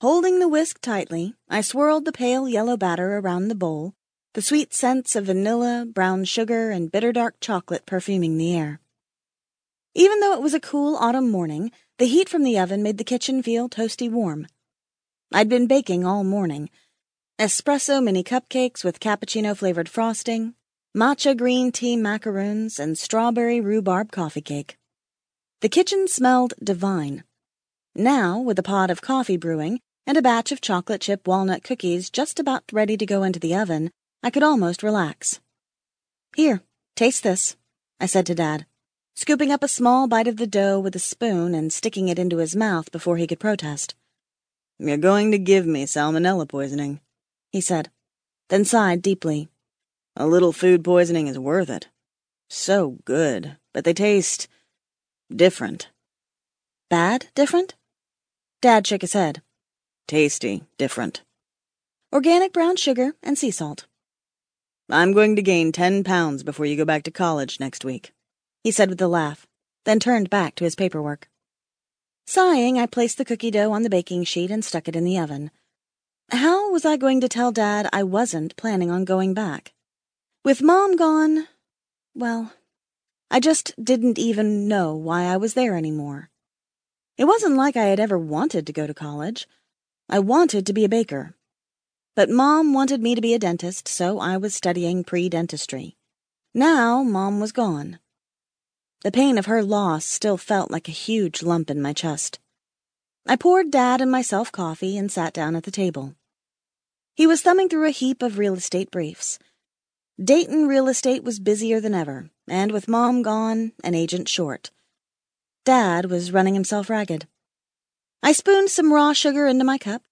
Holding the whisk tightly, I swirled the pale yellow batter around the bowl, the sweet scents of vanilla, brown sugar, and bitter dark chocolate perfuming the air. Even though it was a cool autumn morning, the heat from the oven made the kitchen feel toasty warm. I'd been baking all morning. Espresso mini cupcakes with cappuccino flavored frosting, matcha green tea macaroons, and strawberry rhubarb coffee cake. The kitchen smelled divine. Now, with a pot of coffee brewing and a batch of chocolate chip walnut cookies just about ready to go into the oven, I could almost relax. Here, taste this, I said to Dad, scooping up a small bite of the dough with a spoon and sticking it into his mouth before he could protest. You're going to give me salmonella poisoning, he said, then sighed deeply. A little food poisoning is worth it. So good, but they taste different. Bad different? Dad shook his head. Tasty different. Organic brown sugar and sea salt. I'm going to gain ten pounds before you go back to college next week, he said with a laugh, then turned back to his paperwork. Sighing, I placed the cookie dough on the baking sheet and stuck it in the oven. How was I going to tell Dad I wasn't planning on going back? With Mom gone, well, I just didn't even know why I was there anymore. It wasn't like I had ever wanted to go to college. I wanted to be a baker. But Mom wanted me to be a dentist, so I was studying pre-dentistry. Now Mom was gone. The pain of her loss still felt like a huge lump in my chest. I poured Dad and myself coffee and sat down at the table. He was thumbing through a heap of real estate briefs. Dayton real estate was busier than ever, and with Mom gone, an agent short. Dad was running himself ragged. I spooned some raw sugar into my cup